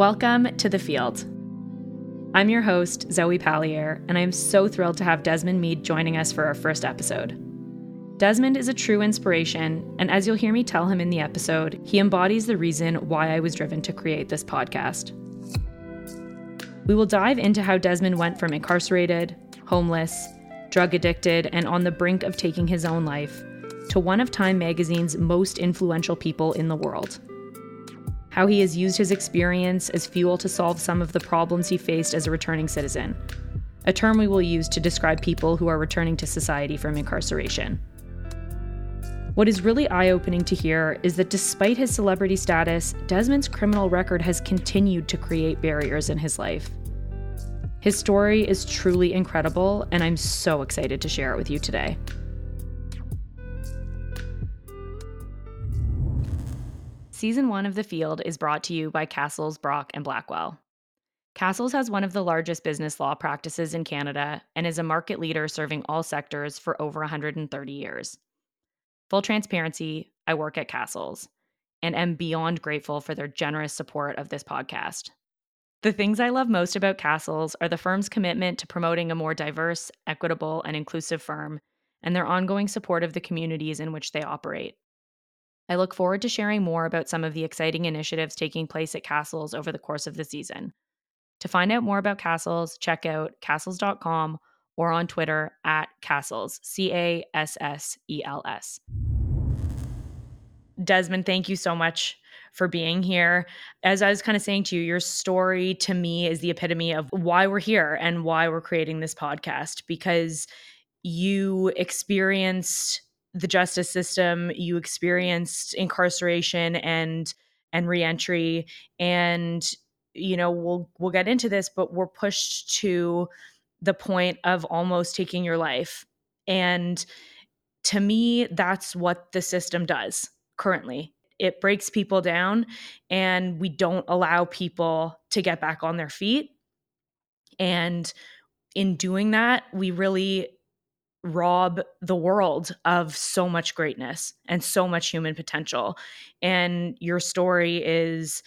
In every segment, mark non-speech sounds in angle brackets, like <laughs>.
Welcome to The Field. I'm your host, Zoe Pallier, and I am so thrilled to have Desmond Meade joining us for our first episode. Desmond is a true inspiration, and as you'll hear me tell him in the episode, he embodies the reason why I was driven to create this podcast. We will dive into how Desmond went from incarcerated, homeless, drug addicted, and on the brink of taking his own life to one of Time magazine's most influential people in the world. How he has used his experience as fuel to solve some of the problems he faced as a returning citizen, a term we will use to describe people who are returning to society from incarceration. What is really eye opening to hear is that despite his celebrity status, Desmond's criminal record has continued to create barriers in his life. His story is truly incredible, and I'm so excited to share it with you today. Season one of The Field is brought to you by Cassels, Brock, and Blackwell. Cassels has one of the largest business law practices in Canada and is a market leader serving all sectors for over 130 years. Full transparency, I work at Cassels and am beyond grateful for their generous support of this podcast. The things I love most about Cassels are the firm's commitment to promoting a more diverse, equitable, and inclusive firm and their ongoing support of the communities in which they operate. I look forward to sharing more about some of the exciting initiatives taking place at Cassels over the course of the season. To find out more about Cassels, check out cassels.com or on Twitter at Cassels, C A S S E L S. Desmond, thank you so much for being here. As I was kind of saying to you, your story to me is the epitome of why we're here and why we're creating this podcast because you experienced the justice system, you experienced incarceration and and reentry and you know, we'll we'll get into this, but we're pushed to the point of almost taking your life. And to me, that's what the system does currently. It breaks people down and we don't allow people to get back on their feet. And in doing that, we really rob the world of so much greatness and so much human potential. And your story is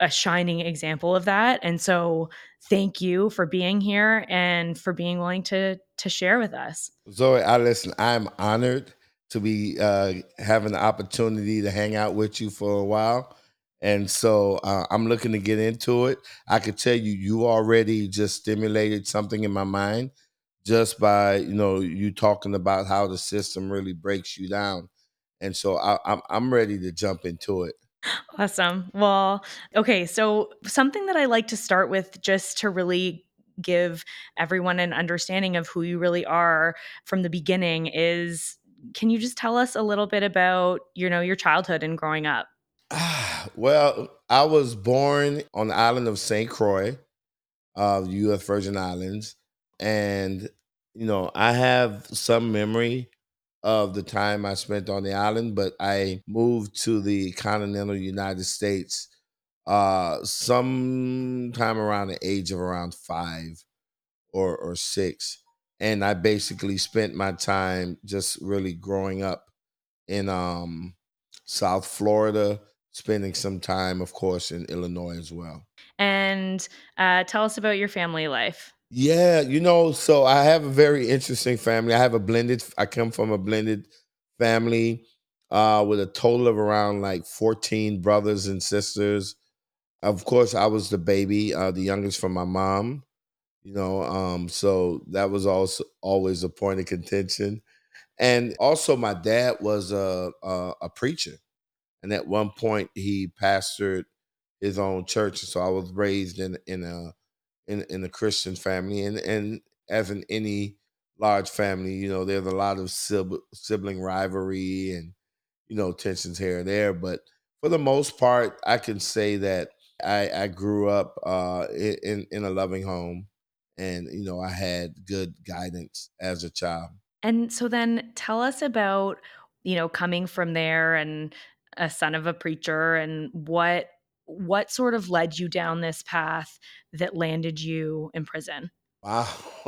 a shining example of that. And so thank you for being here and for being willing to to share with us. Zoe, I listen, I'm honored to be uh, having the opportunity to hang out with you for a while. And so uh, I'm looking to get into it. I could tell you, you already just stimulated something in my mind just by you know you talking about how the system really breaks you down and so I, I'm I'm ready to jump into it. Awesome. Well, okay. So something that I like to start with, just to really give everyone an understanding of who you really are from the beginning, is can you just tell us a little bit about you know your childhood and growing up? <sighs> well, I was born on the island of St. Croix, uh, U.S. Virgin Islands, and you know, I have some memory of the time I spent on the island, but I moved to the continental United States uh sometime around the age of around five or or six. And I basically spent my time just really growing up in um South Florida, spending some time, of course, in Illinois as well. And uh, tell us about your family life. Yeah, you know, so I have a very interesting family. I have a blended I come from a blended family uh with a total of around like 14 brothers and sisters. Of course, I was the baby, uh the youngest from my mom, you know, um so that was also always a point of contention. And also my dad was a a, a preacher. And at one point he pastored his own church, so I was raised in in a in in a Christian family, and and as in any large family, you know, there's a lot of sibling rivalry and you know tensions here and there. But for the most part, I can say that I, I grew up uh, in in a loving home, and you know, I had good guidance as a child. And so then, tell us about you know coming from there and a son of a preacher and what what sort of led you down this path that landed you in prison? Wow. <laughs>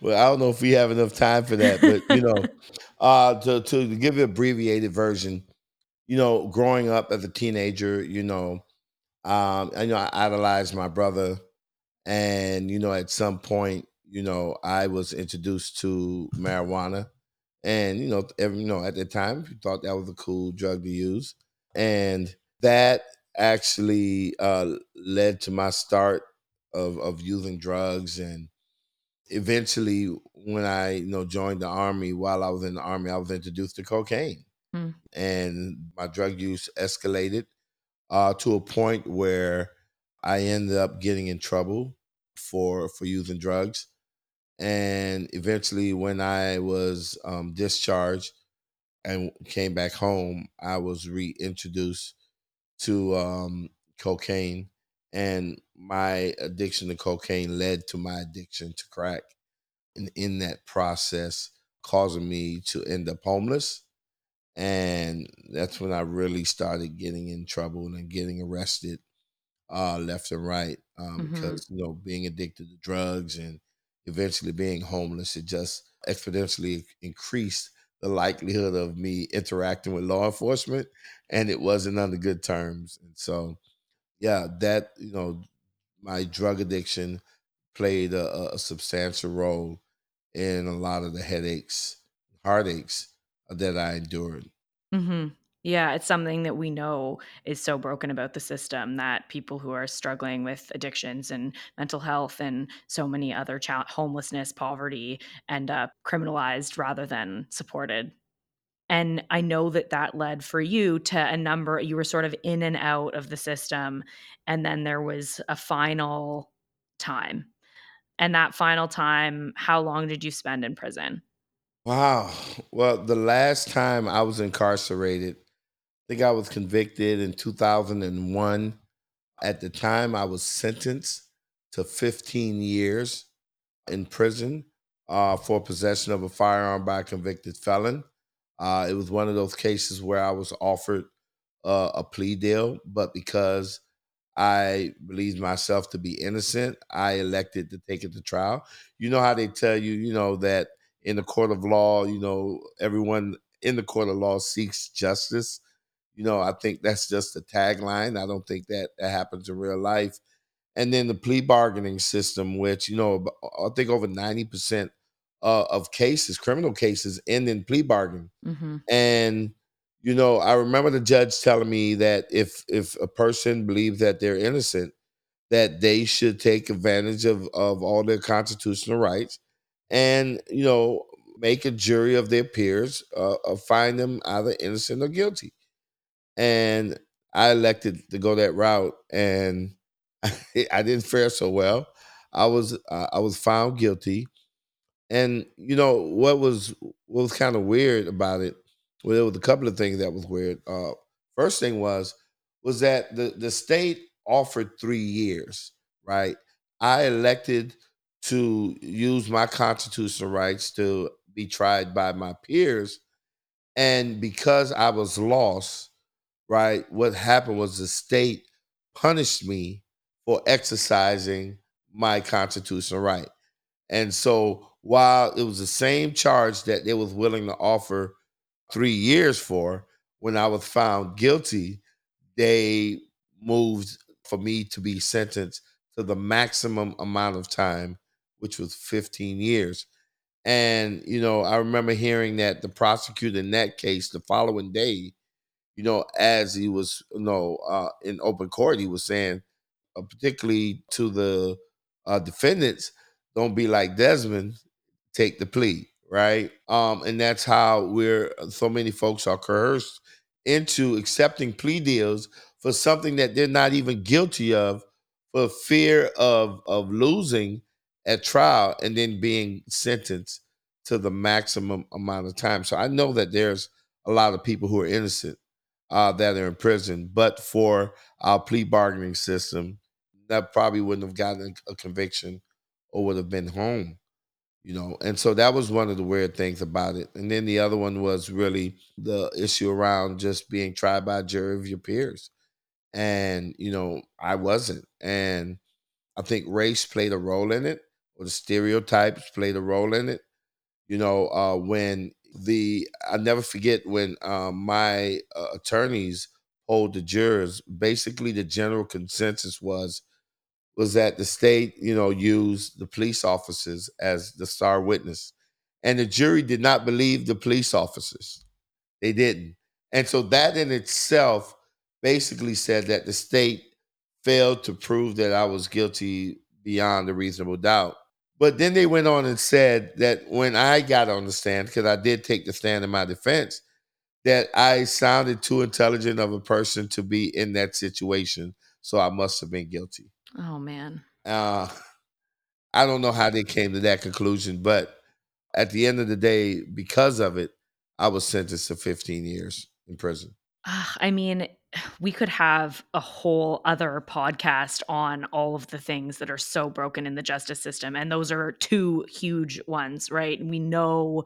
well, I don't know if we have enough time for that, but you know, <laughs> uh, to to give you an abbreviated version, you know, growing up as a teenager, you know, Um, I know I idolized my brother, and you know, at some point, you know, I was introduced to marijuana, and you know, every, you know, at the time, you thought that was a cool drug to use, and that actually uh, led to my start of of using drugs, and eventually, when I you know joined the army, while I was in the army, I was introduced to cocaine, Mm. and my drug use escalated uh, to a point where I ended up getting in trouble for for using drugs. And eventually, when I was um, discharged and came back home, I was reintroduced to um, cocaine, and my addiction to cocaine led to my addiction to crack. And in that process, causing me to end up homeless. And that's when I really started getting in trouble and getting arrested uh, left and right um, Mhm. because you know being addicted to drugs and eventually being homeless it just exponentially increased the likelihood of me interacting with law enforcement and it wasn't under good terms and so yeah that you know my drug addiction played a, a substantial role in a lot of the headaches heartaches that i endured Mhm. Yeah, it's something that we know is so broken about the system that people who are struggling with addictions and mental health and so many other chal homelessness, poverty, end up criminalized rather than supported. And I know that that led for you to a number you were sort of in and out of the system, and then there was a final time. And that final time, how long did you spend in prison? wow well the last time i was incarcerated think I was convicted in 2001. At the time, I was sentenced to 15 years in prison uh, for possession of a firearm by a convicted felon. Uh, it was one of those cases where I was offered uh, a plea deal, but because I believed myself to be innocent, I elected to take it to trial. You know how they tell you, you know, that in the court of law, you know, everyone in the court of law seeks justice you know, I think that's just a tagline. I don't think that that happens in real life. And then the plea bargaining system, which you know, I think over ninety percent uh, of cases, criminal cases, end in plea bargain. Mhm. And you know, I remember the judge telling me that if if a person believes that they're innocent, that they should take advantage of of all their constitutional rights, and you know, make a jury of their peers, uh, find them either innocent or guilty and I elected to go that route, and <laughs> I didn't fare so well. I was uh, I was found guilty, and you know what was what was kind of weird about it? Well, there was a couple of things that was weird. Uh, first thing was was that the the state offered three years, right? I elected to use my constitutional rights to be tried by my peers, and because I was lost right? What happened was the state punished me for exercising my constitutional right. And so while it was the same charge that they was willing to offer three years for, when I was found guilty, they moved for me to be sentenced to the maximum amount of time, which was 15 years. And, you know, I remember hearing that the prosecutor in that case the following day you know, as he was, you know, uh, in open court, he was saying, uh, particularly to the uh, defendants, don't be like Desmond, take the plea, right? Um, and that's how we're uh, so many folks are coerced into accepting plea deals for something that they're not even guilty of for fear of of losing at trial and then being sentenced to the maximum amount of time. So I know that there's a lot of people who are innocent uh, that are in prison, but for our plea bargaining system, that probably wouldn't have gotten a conviction or would have been home you know? And so that was one of the weird things about it. And then the other one was really the issue around just being tried by jury of your peers. And you know i wasn't. And i think race played a role in it or the stereotypes played a role in it you know uh when the i never forget when um my uh, attorneys polled the jurors, basically the general consensus was was that the state, you know, used the police officers as the star witness. And the jury did not believe the police officers. They didn't. And so that in itself basically said that the state failed to prove that I was guilty beyond a reasonable doubt. But then they went on and said that when I got on the stand, because I did take the stand in my defense, that I sounded too intelligent of a person to be in that situation. So I must have been guilty. Oh, man. Uh, I don't know how they came to that conclusion, but at the end of the day, because of it, I was sentenced to 15 years in prison. I mean, we could have a whole other podcast on all of the things that are so broken in the justice system. And those are two huge ones, right? We know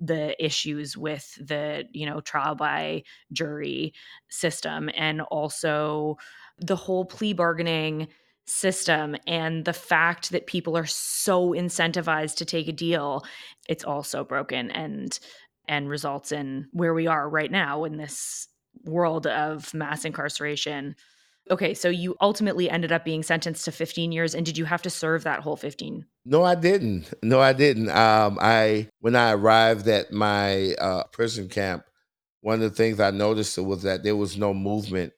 the issues with the, you know, trial by jury system and also the whole plea bargaining system and the fact that people are so incentivized to take a deal it's also broken and and results in where we are right now in this world of mass incarceration. Okay, so you ultimately ended up being sentenced to 15 years and did you have to serve that whole 15? No, I didn't. No, I didn't. Um, I when I arrived at my uh, prison camp, one of the things I noticed was that there was no movement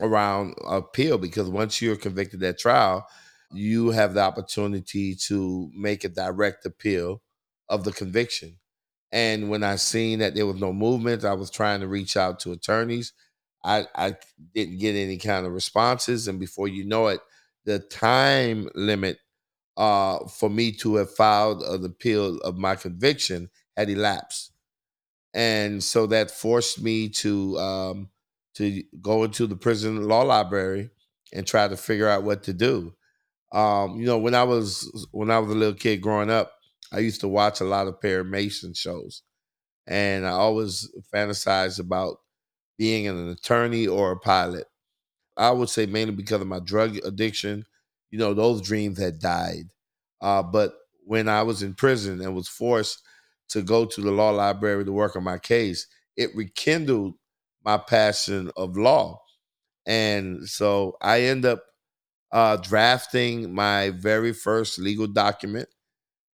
around appeal because once you're convicted at trial, you have the opportunity to make a direct appeal of the conviction. And when I seen that there was no movement, I was trying to reach out to attorneys. I, I didn't get any kind of responses. And before you know it, the time limit uh, for me to have filed an appeal of my conviction had elapsed. And so that forced me to um, to go into the prison law library and try to figure out what to do. Um, you know, when I was when I was a little kid growing up, I used to watch a lot of Perry Mason shows, and I always fantasized about being an attorney or a pilot. I would say mainly because of my drug addiction. You know, those dreams had died. Uh, but when I was in prison and was forced to go to the law library to work on my case, it rekindled my passion of law. And so I end up uh, drafting my very first legal document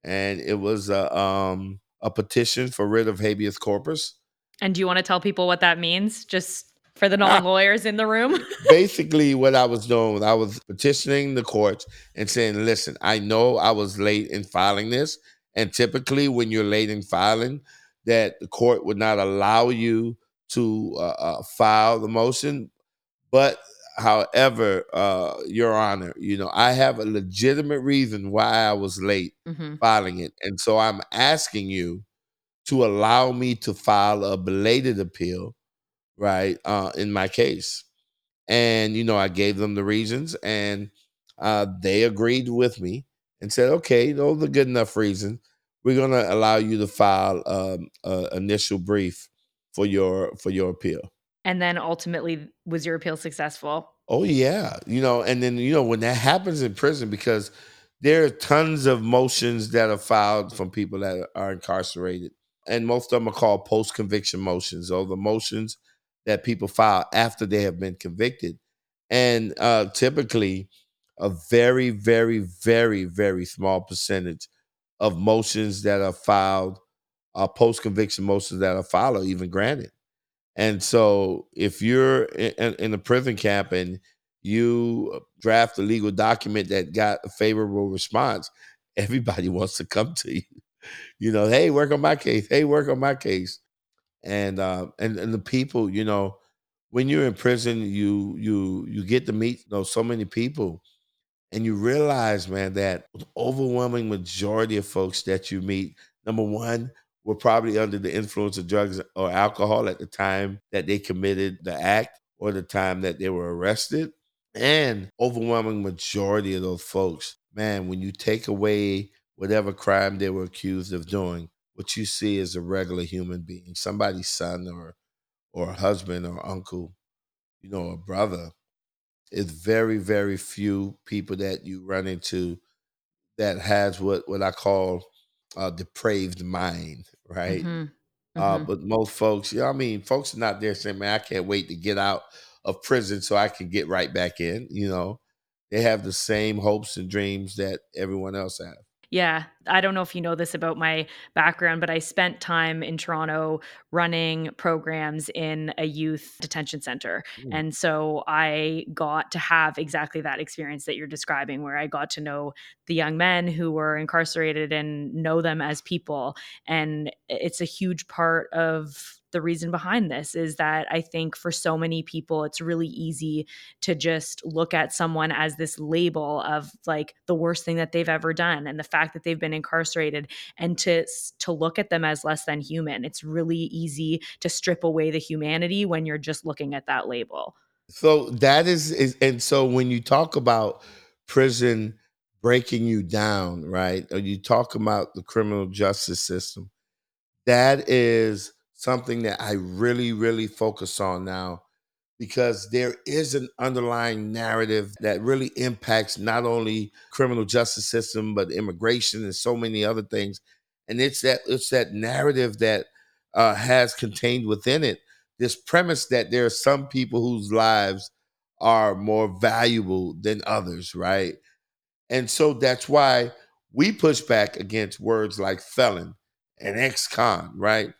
and it was a um, a petition for writ of habeas corpus. And do you want to tell people what that means, just for the non <laughs> lawyers in the room? <laughs> Basically, what I was doing was I was petitioning the courts and saying, "Listen, I know I was late in filing this, and typically when you're late in filing, that the court would not allow you to uh, uh, file the motion, but." However, uh, Your Honor, you know, I have a legitimate reason why I was late mm-hmm. filing it. And so I'm asking you to allow me to file a belated appeal, right, uh, in my case. And, you know, I gave them the reasons and uh, they agreed with me and said, okay, those are good enough reasons. We're going to allow you to file um, an initial brief for your for your appeal and then ultimately was your appeal successful? Oh yeah you know and then you know when that happens in prison because there are tons of motions that are filed from people that are incarcerated and most of them are called post-conviction motions. Or the motions that people file after they have been convicted. And uh, typically a very very very very small percentage of motions that are filed uh, post-conviction motions that are filed are even granted and so if you're in, in a prison camp and you draft a legal document that got a favorable response, <laughs> everybody wants to come to you. You know, hey, work on my case. Hey, work on my case. And uh, and and the people, you know, when you're in prison, you you you get to meet you know so many people, and you realize, man, that the overwhelming majority of folks that you meet, number one, were probably under the influence of drugs or alcohol at the time that they committed the act or the time that they were arrested. And overwhelming majority of those folks, man, when you take away whatever crime they were accused of doing, what you see is a regular human being, somebody's son or or husband or uncle, you know, a brother. It's very, very few people that you run into that has what what I call a depraved mind, right? Mm-hmm. Uh, mm-hmm. but most folks, you know, I mean, folks are not there saying, "Man, I can't wait to get out of prison so I can get right back in. You know, they have the same hopes and dreams that everyone else has. Yeah. I don't know if you know this about my background, but I spent time in Toronto running programs in a youth detention center. Mm. And so I got to have exactly that experience that you're describing, where I got to know the young men who were incarcerated and know them as people. And it's a huge part of the reason behind this is that I think for so many people, it's really easy to just look at someone as this label of like the worst thing that they've ever done and the fact that they've been incarcerated and to to look at them as less than human. It's really easy to strip away the humanity when you're just looking at that label. So that is, is and so when you talk about prison breaking you down, right? Or you talk about the criminal justice system, that is something that I really, really focus on now because there is an underlying narrative that really impacts not only criminal justice system but immigration and so many other things. And it's that it's that narrative that uh, has contained within it this premise that there are some people whose lives are more valuable than others right? And so that's why we push back against words like felon and ex-con right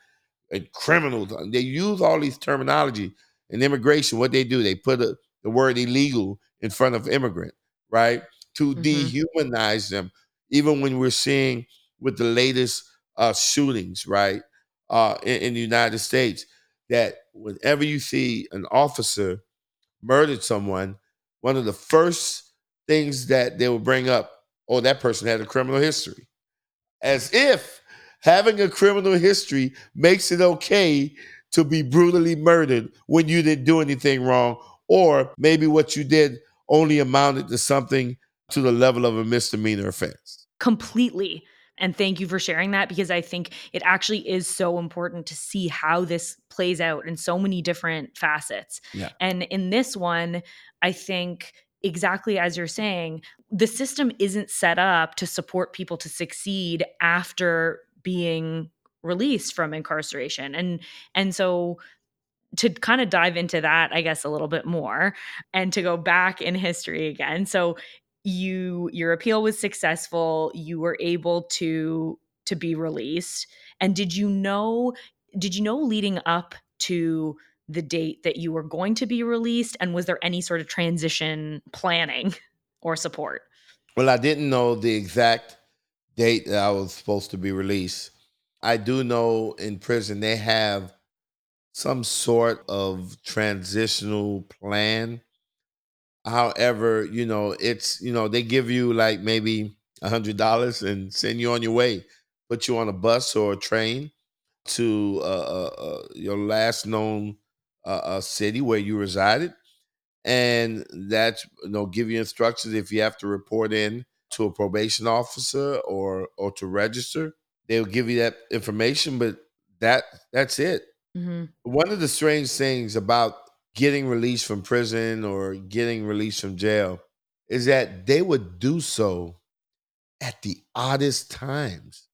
and criminals. They use all these terminology in immigration. What they do, they put a, the word illegal in front of immigrant, right? To Mhm. dehumanize them. Even when we're seeing with the latest uh, shootings, right, uh, in, in the United States, that whenever you see an officer murdered someone, one of the first things that they will bring up, oh, that person had a criminal history. As if having a criminal history makes it okay to be brutally murdered when you didn't do anything wrong, or maybe what you did only amounted to something to the level of a misdemeanor offense. completely and thank you for sharing that because i think it actually is so important to see how this plays out in so many different facets Yeah. and in this one i think exactly as you're saying the system isn't set up to support people to succeed after being released from incarceration. And and so to kind of dive into that i guess a little bit more and to go back in history again. So you your appeal was successful. You were able to to be released. And did you know did you know leading up to the date that you were going to be released? And was there any sort of transition planning <laughs> or support? Well, I didn't know the exact date that I was supposed to be released. I do know in prison they have some sort of transitional plan. However, you know, it's, you know, they give you like maybe a hundred dollars and send you on your way, put you on a bus or a train to uh, uh, uh, your last known uh, uh, city where you resided. And that's, you know, give you instructions if you have to report in to a probation officer or or to register. They'll give you that information, but that that's it. mm-hmm. One of the strange things about getting released from prison or getting released from jail is that they would do so at the oddest times,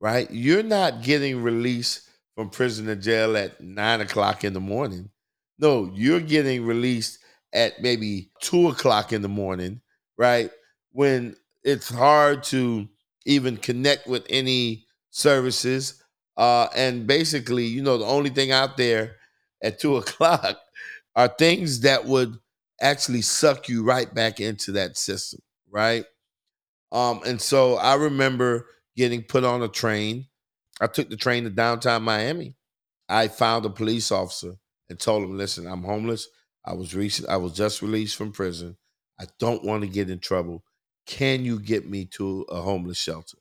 right? You're not getting released from prison or jail at nine o'clock in the morning. No, you're getting released at maybe two o'clock in the morning, right? When it's hard to even connect with any services. Uh, and basically, you know, the only thing out there at two <laughs> o'clock are things that would actually suck you right back into that system, right? Um, and so I remember getting put on a train. I took the train to downtown Miami. I found a police officer and told him, "Listen, I'm homeless. I was recent. I was just released from prison. I don't want to get in trouble. Can you get me to a homeless shelter?"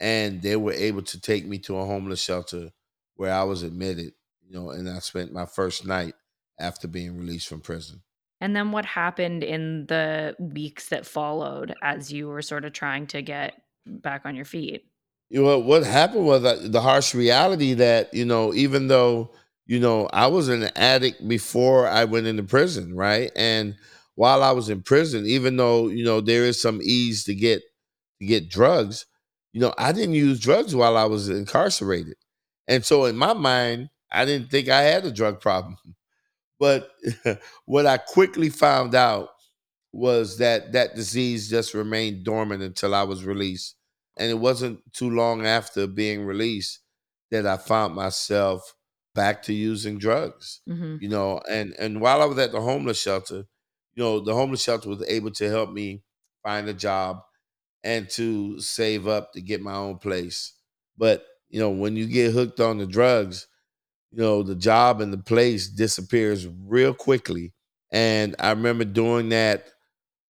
And they were able to take me to a homeless shelter where I was admitted. You know, and I spent my first night after being released from prison. and then what happened in the weeks that followed as you were sort of trying to get back on your feet You know what happened was uh, the harsh reality that you know, even though you know I was an addict before I went into prison, right? And while I was in prison, even though you know there is some ease to get to get drugs, you know I didn't use drugs while I was incarcerated, and so in my mind, I didn't think I had a drug problem. <laughs> But <laughs> what I quickly found out was that that disease just remained dormant until I was released. And it wasn't too long after being released that I found myself back to using drugs. hmm You know, and and while I was at the homeless shelter, you know, the homeless shelter was able to help me find a job and to save up to get my own place. But, you know, when you get hooked on the drugs, you know, the job and the place disappears real quickly. And I remember doing that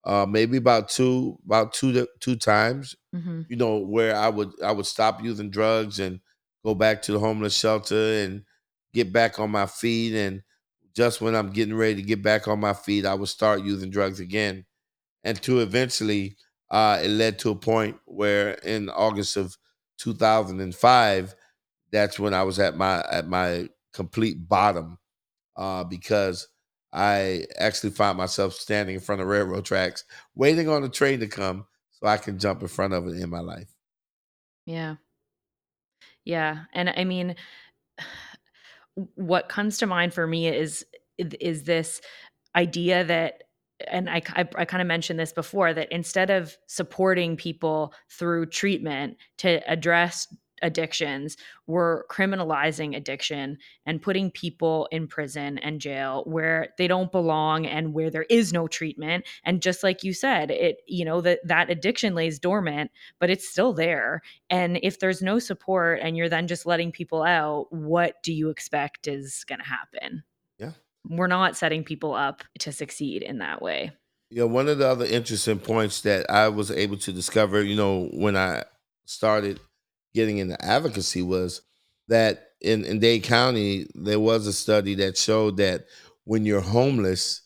uh, maybe about two, about two to two times. hmm You know, where I would I would stop using drugs and go back to the homeless shelter and get back on my feet. And just when I'm getting ready to get back on my feet, I would start using drugs again. And to eventually, uh, it led to a point where in August of 2005, that's when I was at my at my complete bottom uh, because I actually found myself standing in front of railroad tracks, waiting on the train to come so I can jump in front of it in my life. Yeah. Yeah. And I mean, what comes to mind for me is is this idea that and I, I, I kind of mentioned this before that instead of supporting people through treatment to address addictions, we're criminalizing addiction and putting people in prison and jail where they don't belong and where there is no treatment. And just like you said, it, you know, that that addiction lays dormant, but it's still there. And if there's no support and you're then just letting people out, what do you expect is going to happen? Yeah. we're not setting people up to succeed in that way. Yeah, one of the other interesting points that I was able to discover, you know, when I started getting into advocacy was that in, in Dade County, there was a study that showed that when you're homeless,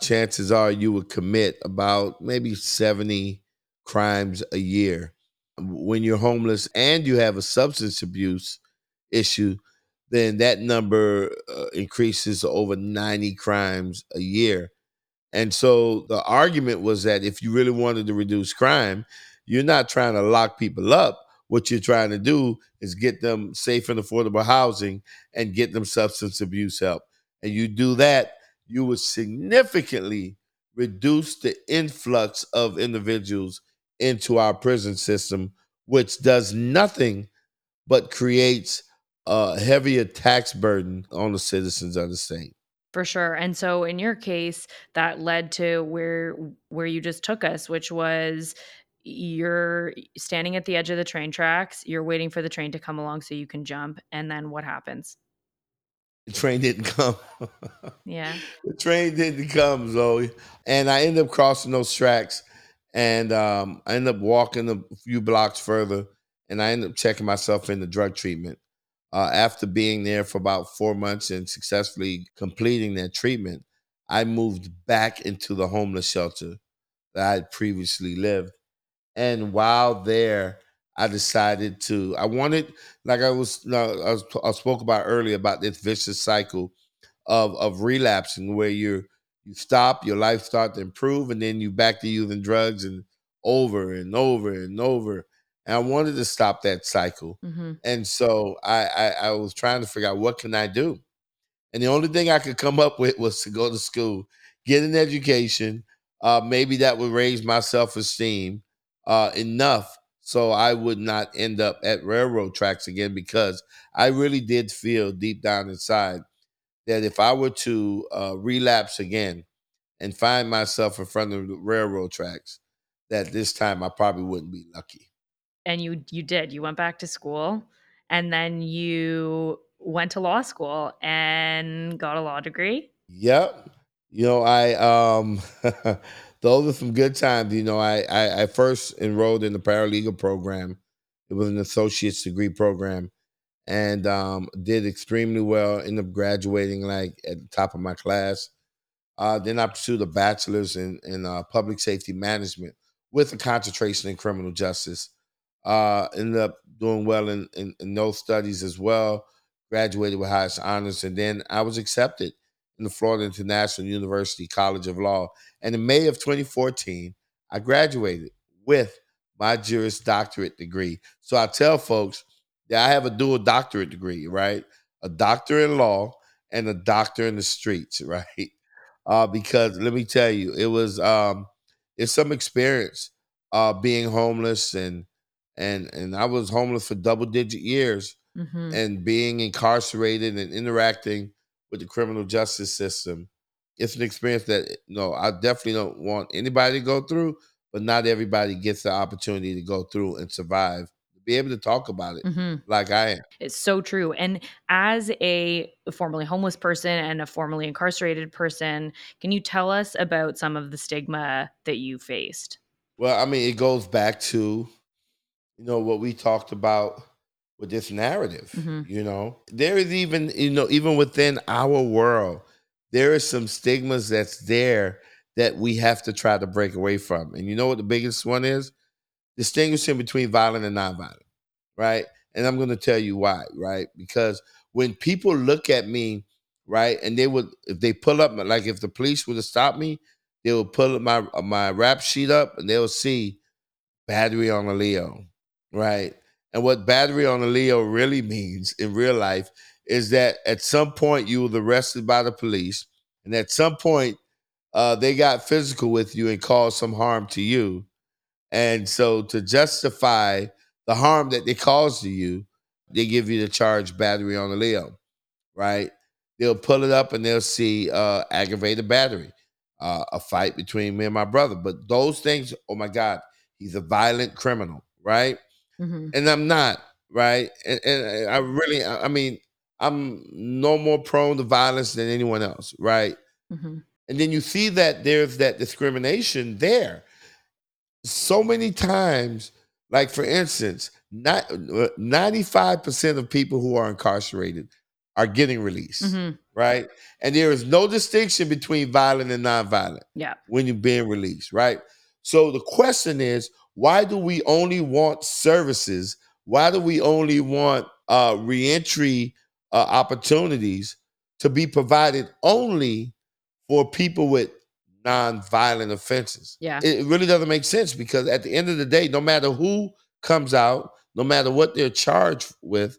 chances are you would commit about maybe 70 crimes a year. When you're homeless and you have a substance abuse issue, then that number uh, increases to over 90 crimes a year. And so the argument was that if you really wanted to reduce crime, you're not trying to lock people up. What you're trying to do is get them safe and affordable housing and get them substance abuse help. And you do that, you would significantly reduce the influx of individuals into our prison system, which does nothing but creates a heavier tax burden on the citizens of the state. For sure. And so in your case, that led to where where you just took us, which was you're standing at the edge of the train tracks, you're waiting for the train to come along so you can jump, and then what happens? The train didn't come. <laughs> Yeah. the train didn't come, Zoe. And I end up crossing those tracks and um, I end up walking a few blocks further and I end up checking myself into drug treatment. Uh, after being there for about four months and successfully completing that treatment, I moved back into the homeless shelter that I had previously lived. And while there, I decided to. I wanted, like I was, I was, I spoke about earlier about this vicious cycle of of relapsing, where you you stop, your life start to improve, and then you back to using drugs and over and over and over. And I wanted to stop that cycle, Mhm. and so I I, I was trying to figure out what can I do. And the only thing I could come up with was to go to school, get an education. Uh, maybe that would raise my self esteem uh, enough so I would not end up at railroad tracks again because I really did feel deep down inside that if I were to uh, relapse again and find myself in front of the railroad tracks, that this time I probably wouldn't be lucky. And you you did. You went back to school and then you went to law school and got a law degree? Yep. You know, I um <laughs> those are some good times. You know, I, I I first enrolled in the paralegal program. It was an associate's degree program and um did extremely well. Ended up graduating like at the top of my class. Uh, then I pursued a bachelor's in, in uh, public safety management with a concentration in criminal justice. Uh, ended up doing well in, in, in those studies as well. Graduated with highest honors, and then I was accepted in the Florida International University College of Law. And in May of 2014, I graduated with my Juris Doctorate degree. So I tell folks that I have a dual doctorate degree, right? A doctor in law and a doctor in the streets, <laughs> right? Uh, because let me tell you, it was um, it's some experience uh, being homeless and and and I was homeless for double digit years Mhm. and being incarcerated and interacting with the criminal justice system. It's an experience that no, I definitely don't want anybody to go through, but not everybody gets the opportunity to go through and survive, be able to talk about it Mhm. like I am. It's so true. And as a formerly homeless person and a formerly incarcerated person, can you tell us about some of the stigma that you faced? Well, I mean, it goes back to you know what we talked about with this narrative. Mhm. You know, there is even you know even within our world, there is some stigmas that's there that we have to try to break away from. And you know what the biggest one is? Distinguishing between violent and nonviolent, right? And I'm going to tell you why, right? Because when people look at me, right, and they would if they pull up like if the police would have stopped me, they would pull up my my rap sheet up and they'll see battery on a Leo, right? And what battery on a Leo really means in real life is that at some point you were arrested by the police, and at some point uh, they got physical with you and caused some harm to you. And so to justify the harm that they caused to you, they give you the charge battery on a Leo, right? They'll pull it up and they'll see uh, aggravated battery, uh, a fight between me and my brother. But those things, oh my God, he's a violent criminal, right? Mhm. And I'm not, right? And, and I really, I mean, I'm no more prone to violence than anyone else, right? Mhm. And then you see that there's that discrimination there. So many times, like for instance, not, 95% of people who are incarcerated are getting released, Mhm. right? And there is no distinction between violent and nonviolent Yeah. when you're being released, right? So the question is, why do we only want services? Why do we only want uh, reentry uh, opportunities to be provided only for people with non-violent offenses? Yeah. It really doesn't make sense because at the end of the day, no matter who comes out, no matter what they're charged with,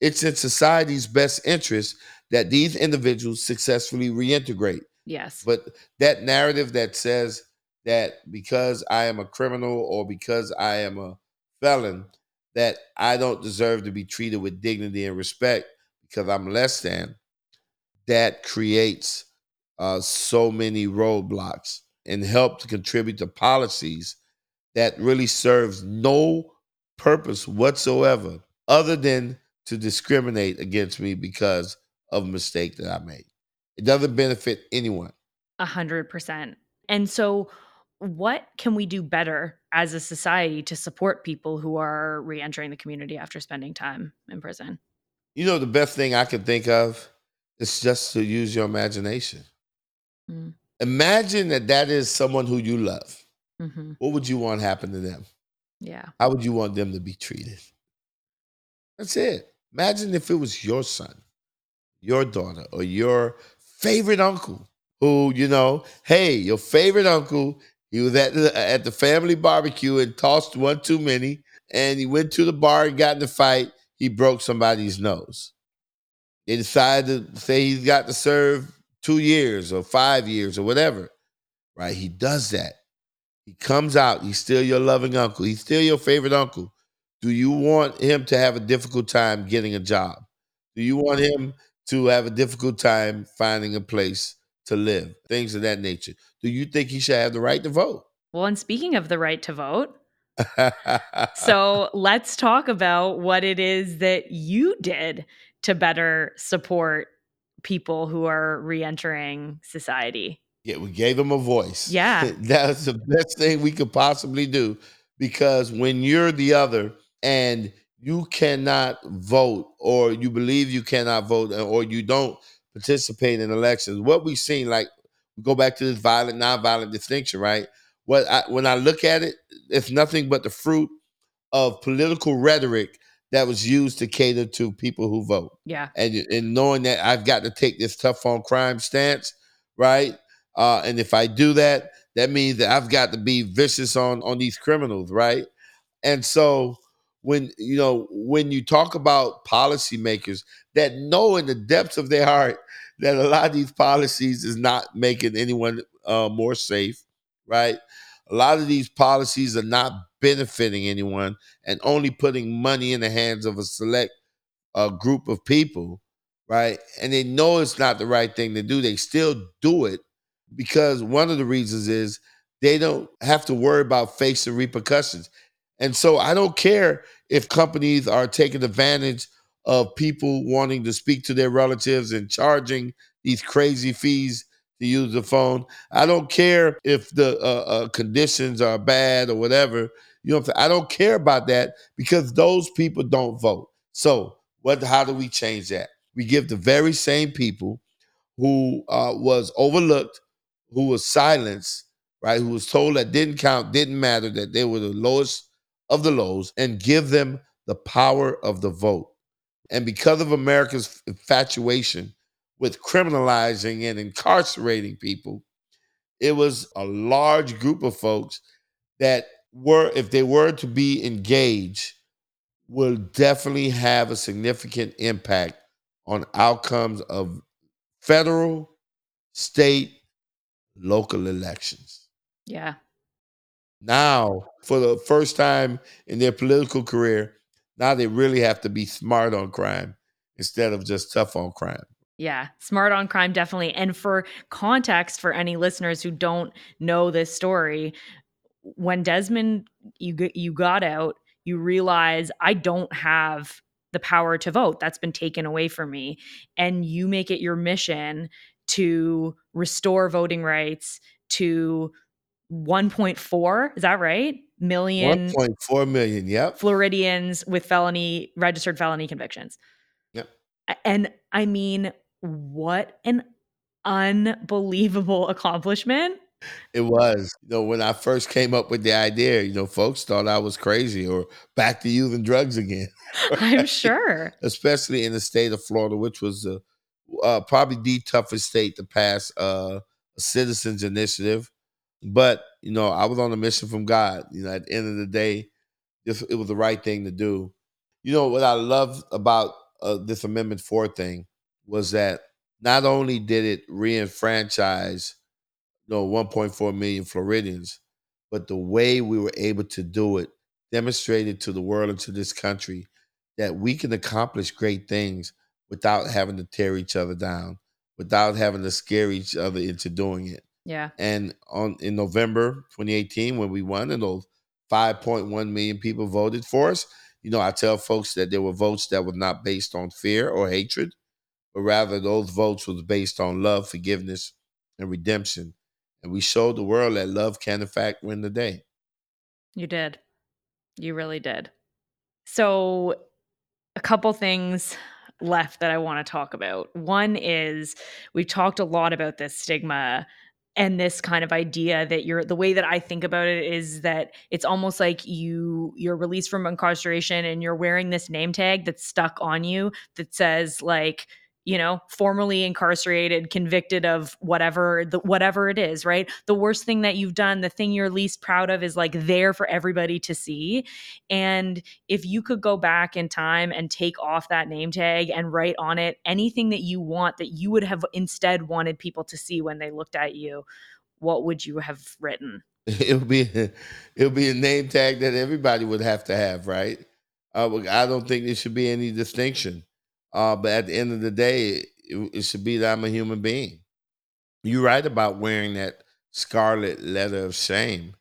it's in society's best interest that these individuals successfully reintegrate. Yes. But that narrative that says that because I am a criminal or because I am a felon, that I don't deserve to be treated with dignity and respect because I'm less than, that creates uh, so many roadblocks and help to contribute to policies that really serves no purpose whatsoever other than to discriminate against me because of a mistake that I made. It doesn't benefit anyone. A hundred percent. And so, what can we do better as a society to support people who are reentering the community after spending time in prison? You know, the best thing I can think of is just to use your imagination. Mm. Imagine that that is someone who you love. Mhm. What would you want happen to them? Yeah. How would you want them to be treated? That's it. Imagine if it was your son, your daughter, or your favorite uncle who, you know, hey, your favorite uncle, he was at the, at the family barbecue and tossed one too many, and he went to the bar and got in a fight. He broke somebody's nose. They decided to say he's got to serve two years or five years or whatever, right? He does that. He comes out. He's still your loving uncle. He's still your favorite uncle. Do you want him to have a difficult time getting a job? Do you want him to have a difficult time finding a place to live? Things of that nature. Do you think he should have the right to vote? Well, and speaking of the right to vote, <laughs> so let's talk about what it is that you did to better support people who are reentering society. Yeah, we gave them a voice. Yeah. <laughs> That's the best thing we could possibly do because when you're the other and you cannot vote or you believe you cannot vote or you don't participate in elections, what we've seen, like, we go back to this violent, non-violent distinction, right? What I, when I look at it, it's nothing but the fruit of political rhetoric that was used to cater to people who vote Yeah. and and knowing that I've got to take this tough on crime stance, right? Uh, and if I do that, that means that I've got to be vicious on on these criminals, right? And so when you know when you talk about policymakers that know in the depths of their heart that a lot of these policies is not making anyone uh, more safe, right? A lot of these policies are not benefiting anyone and only putting money in the hands of a select uh, group of people, right? And they know it's not the right thing to do. They still do it because one of the reasons is they don't have to worry about facing repercussions. And so I don't care if companies are taking advantage of people wanting to speak to their relatives and charging these crazy fees to use the phone. I don't care if the uh, uh, conditions are bad or whatever. You know? I don't care about that because those people don't vote. So, what? How do we change that? We give the very same people who uh, was overlooked, who was silenced, right? Who was told that didn't count, didn't matter, that they were the lowest of the lows, and give them the power of the vote. And because of America's infatuation with criminalizing and incarcerating people, it was a large group of folks that were, if they were to be engaged, will definitely have a significant impact on outcomes of federal, state, local elections. Yeah. Now, for the first time in their political career, now they really have to be smart on crime instead of just tough on crime. Yeah, smart on crime, definitely. And for context, for any listeners who don't know this story, when Desmond you you got out, you realize I don't have the power to vote. That's been taken away from me, and you make it your mission to restore voting rights to 1.4 is that right million 1.4 million yep. Floridians with felony registered felony convictions. Yep. And i mean what an unbelievable accomplishment. It was. You know when i first came up with the idea you know folks thought i was crazy or back to using drugs again <laughs> <laughs> right? i'm sure. Especially in the state of florida which was uh, uh, probably the toughest state to pass uh, a citizens initiative. But you know, I was on a mission from God. You know, at the end of the day, this it was the right thing to do. You know what I love about uh, this Amendment Four thing was that not only did it re-enfranchise, you know, 1.4 million Floridians, but the way we were able to do it demonstrated to the world and to this country that we can accomplish great things without having to tear each other down, without having to scare each other into doing it. Yeah. And on in November 2018, when we won, and those 5.1 million people voted for us, you know, I tell folks that there were votes that were not based on fear or hatred, but rather those votes was based on love, forgiveness, and redemption. And we showed the world that love can in fact win the day. You did. You really did. So a couple things left that I want to talk about. One is we've talked a lot about this stigma and this kind of idea that you're the way that I think about it is that it's almost like you you're released from incarceration and you're wearing this name tag that's stuck on you that says like you know formerly incarcerated convicted of whatever the whatever it is right? The worst thing that you've done the thing you're least proud of is like there for everybody to see. And if you could go back in time and take off that name tag and write on it anything that you want that you would have instead wanted people to see when they looked at you what would you have written? <laughs> It would be it would be a name tag that everybody would have to have right? Uh, i don't think there should be any distinction uh, but at the end of the day, it, it should be that I'm a human being. You're right about wearing that scarlet letter of shame.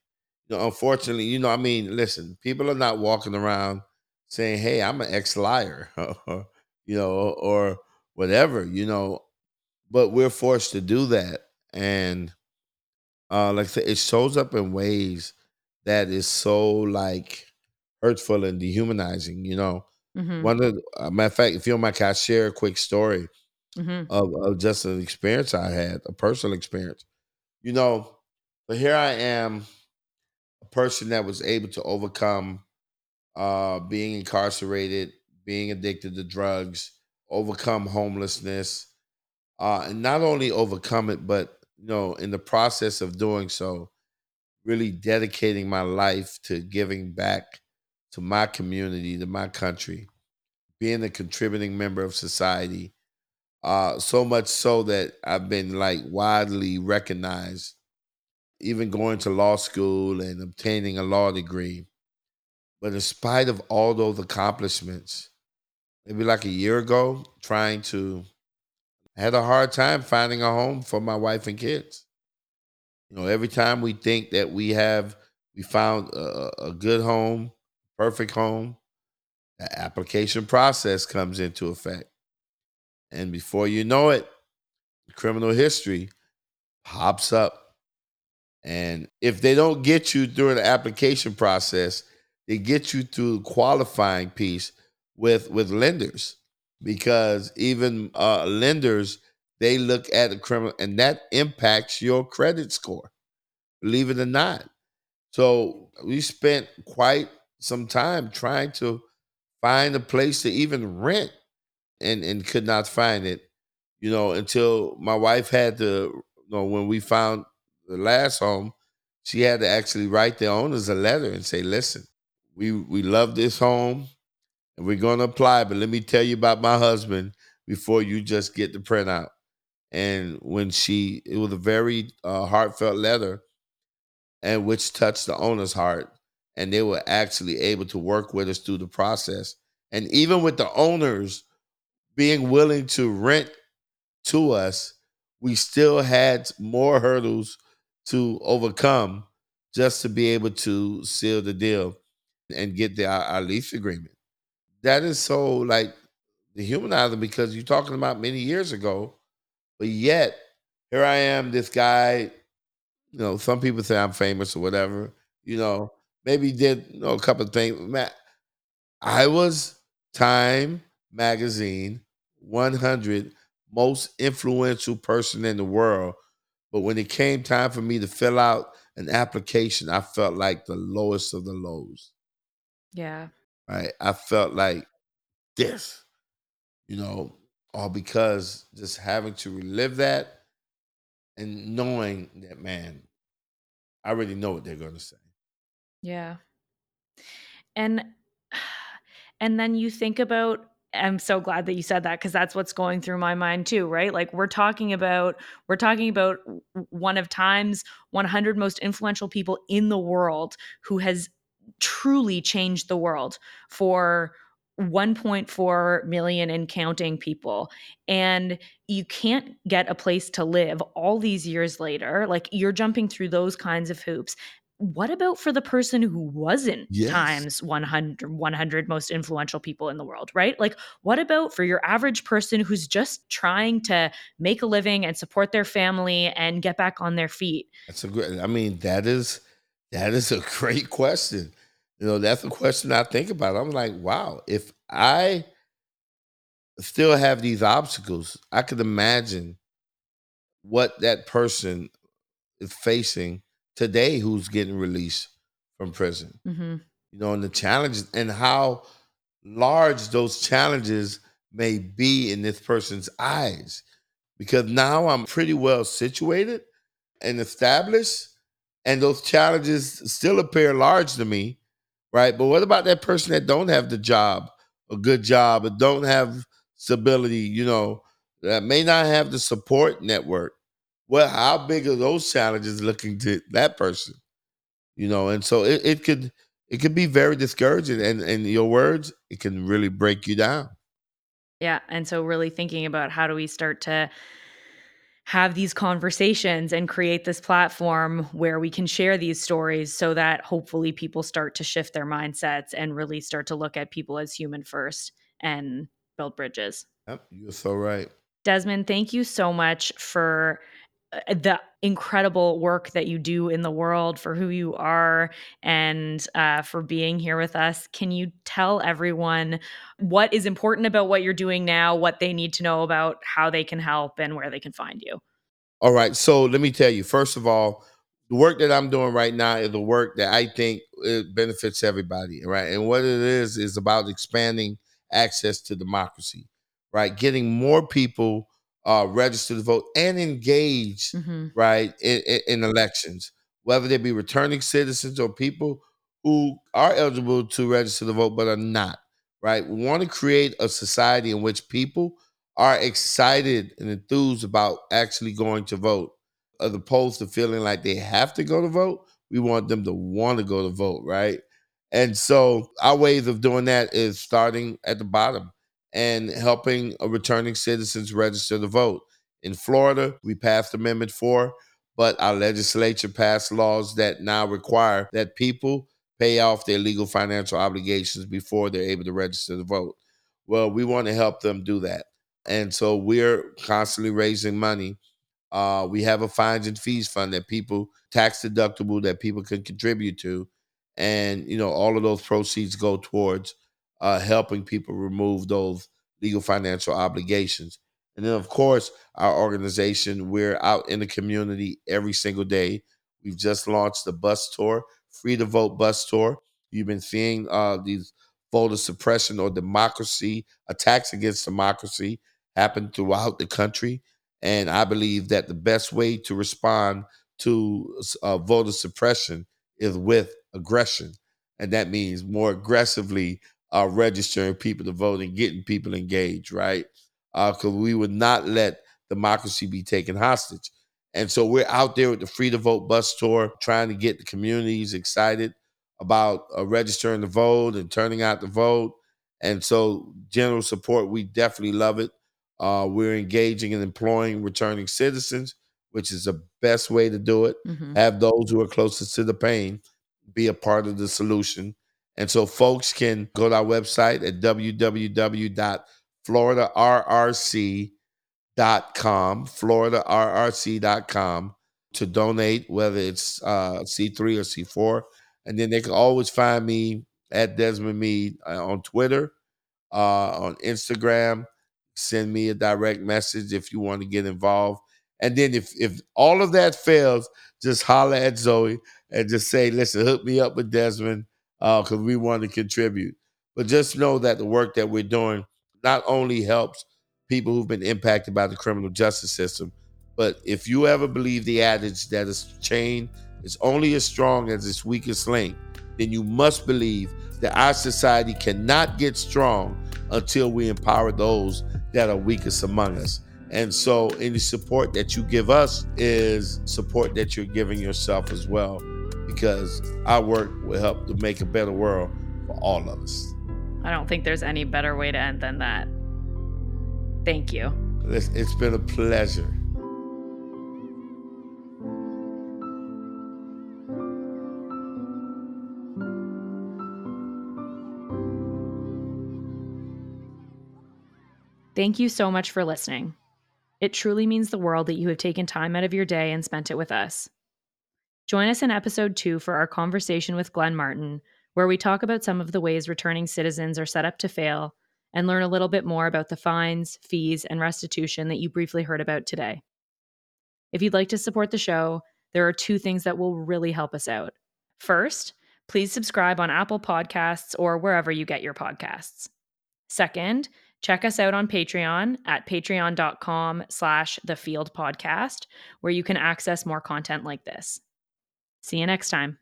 You know, unfortunately, you know, I mean, listen, people are not walking around saying, "Hey, I'm an ex liar," <laughs> you know, or whatever, you know. But we're forced to do that, and uh, like I said, it shows up in ways that is so like hurtful and dehumanizing. You know, Mhm. one of the, uh, matter of fact, if you don't mind, can I share a quick story Mhm. of, of just an experience I had, a personal experience. You know, but here I am, a person that was able to overcome uh, being incarcerated, being addicted to drugs, overcome homelessness, uh, and not only overcome it, but you know, in the process of doing so, really dedicating my life to giving back to my community, to my country, being a contributing member of society, Uh, so much so that I've been like widely recognized, even going to law school and obtaining a law degree. But in spite of all those accomplishments, maybe like a year ago, trying to I had a hard time finding a home for my wife and kids. You know, every time we think that we have we found a, a good home, perfect home, the application process comes into effect. And before you know it, criminal history pops up. And if they don't get you during the application process, they get you through the qualifying piece with with lenders because even uh, lenders they look at the criminal and that impacts your credit score believe it or not so we spent quite some time trying to find a place to even rent and and could not find it you know until my wife had to you know when we found the last home she had to actually write the owners a letter and say listen we we love this home and we're going to apply but let me tell you about my husband before you just get the printout and when she it was a very uh, heartfelt letter and which touched the owner's heart and they were actually able to work with us through the process. And even with the owners being willing to rent to us we still had more hurdles to overcome just to be able to seal the deal and get the, our, our lease agreement. That is so like dehumanizing because you're talking about many years ago but yet, here I am, this guy, you know, some people say I'm famous or whatever, you know, maybe did you know a couple of things. Man, I was Time Magazine 100 most influential person in the world. But when it came time for me to fill out an application, I felt like the lowest of the lows. Yeah. Right. I felt like this, you know, all because just having to relive that and knowing that, man, I already know what they're going to say. Yeah. And and then you think about I'm so glad that you said that because that's what's going through my mind too, right? Like we're talking about we're talking about one of time's 100 most influential people in the world who has truly changed the world for 1.4 million and counting people and you can't get a place to live all these years later like you're jumping through those kinds of hoops what about for the person who wasn't Yes. times 100 100 most influential people in the world right like what about for your average person who's just trying to make a living and support their family and get back on their feet That's a great, I mean, that is, that is a <laughs> great question. You know, that's a question I think about. I'm like, wow, if I still have these obstacles, I could imagine what that person is facing today who's getting released from prison. hmm You know, and the challenges and how large those challenges may be in this person's eyes. Because now I'm pretty well situated and established, and those challenges still appear large to me, right? But what about that person that don't have the job, a good job, or don't have stability, you know, that may not have the support network? Well, how big are those challenges looking to that person? You know, and so it, it could it could be very discouraging and in your words, it can really break you down. yeah and so really thinking about how do we start to have these conversations and create this platform where we can share these stories so that hopefully people start to shift their mindsets and really start to look at people as human first and build bridges. Yep, you're so right. Desmond, thank you so much for the incredible work that you do in the world, for who you are, and uh, for being here with us. Can you tell everyone what is important about what you're doing now, what they need to know about how they can help, and where they can find you? All right. So let me tell you, first of all, the work that I'm doing right now is the work that I think it benefits everybody, right? And what it is is about expanding access to democracy, right? Getting more people uh, registered to vote and engaged, hmm right, in, in, in elections, whether they be returning citizens or people who are eligible to register to vote but are not, right? We want to create a society in which people are excited and enthused about actually going to vote, as opposed to feeling like they have to go to vote. We want them to want to go to vote, right? And so our ways of doing that is starting at the bottom and helping returning citizens register to vote. In Florida, we passed Amendment 4, but our legislature passed laws that now require that people pay off their legal financial obligations before they're able to register to vote. Well, we want to help them do that. And so we're constantly raising money. Uh, we have a fines and fees fund that people tax deductible that people can contribute to, and you know all of those proceeds go towards uh, helping people remove those legal financial obligations. And then, of course, our organization, we're out in the community every single day. We've just launched the bus tour, free to vote bus tour. You've been seeing uh, these voter suppression or democracy attacks against democracy happen throughout the country. And I believe that the best way to respond to uh, voter suppression is with aggression. And that means more aggressively uh, registering people to vote and getting people engaged, right? Because uh, we would not let democracy be taken hostage. And so we're out there with the Free to Vote bus tour, trying to get the communities excited about uh, registering to vote and turning out to vote. And so, general support, we definitely love it. Uh, we're engaging and employing returning citizens, which is the best way to do it. Mm-hmm. Have those who are closest to the pain be a part of the solution. And so, folks can go to our website at www.floridarrc.com, floridarrc.com to donate, whether it's uh, C3 or C4. And then they can always find me at Desmond Meade uh, on Twitter, uh, on Instagram. Send me a direct message if you want to get involved. And then if if all of that fails, just holler at Zoe and just say, listen, hook me up with Desmond because uh, we want to contribute. But just know that the work that we're doing not only helps people who've been impacted by the criminal justice system, but if you ever believe the adage that a chain is only as strong as its weakest link, then you must believe that our society cannot get strong until we empower those that are weakest among us. And so, any support that you give us is support that you're giving yourself as well, because our work will help to make a better world for all of us. I don't think there's any better way to end than that. Thank you. it's been a pleasure. Thank you so much for listening. It truly means the world that you have taken time out of your day and spent it with us. Join us in episode two for our conversation with Glenn Martin, where we talk about some of the ways returning citizens are set up to fail and learn a little bit more about the fines, fees, and restitution that you briefly heard about today. If you'd like to support the show, there are two things that will really help us out. First, please subscribe on Apple Podcasts or wherever you get your podcasts. Second, Check us out on Patreon at patreon.com slash the field podcast, where you can access more content like this. See you next time.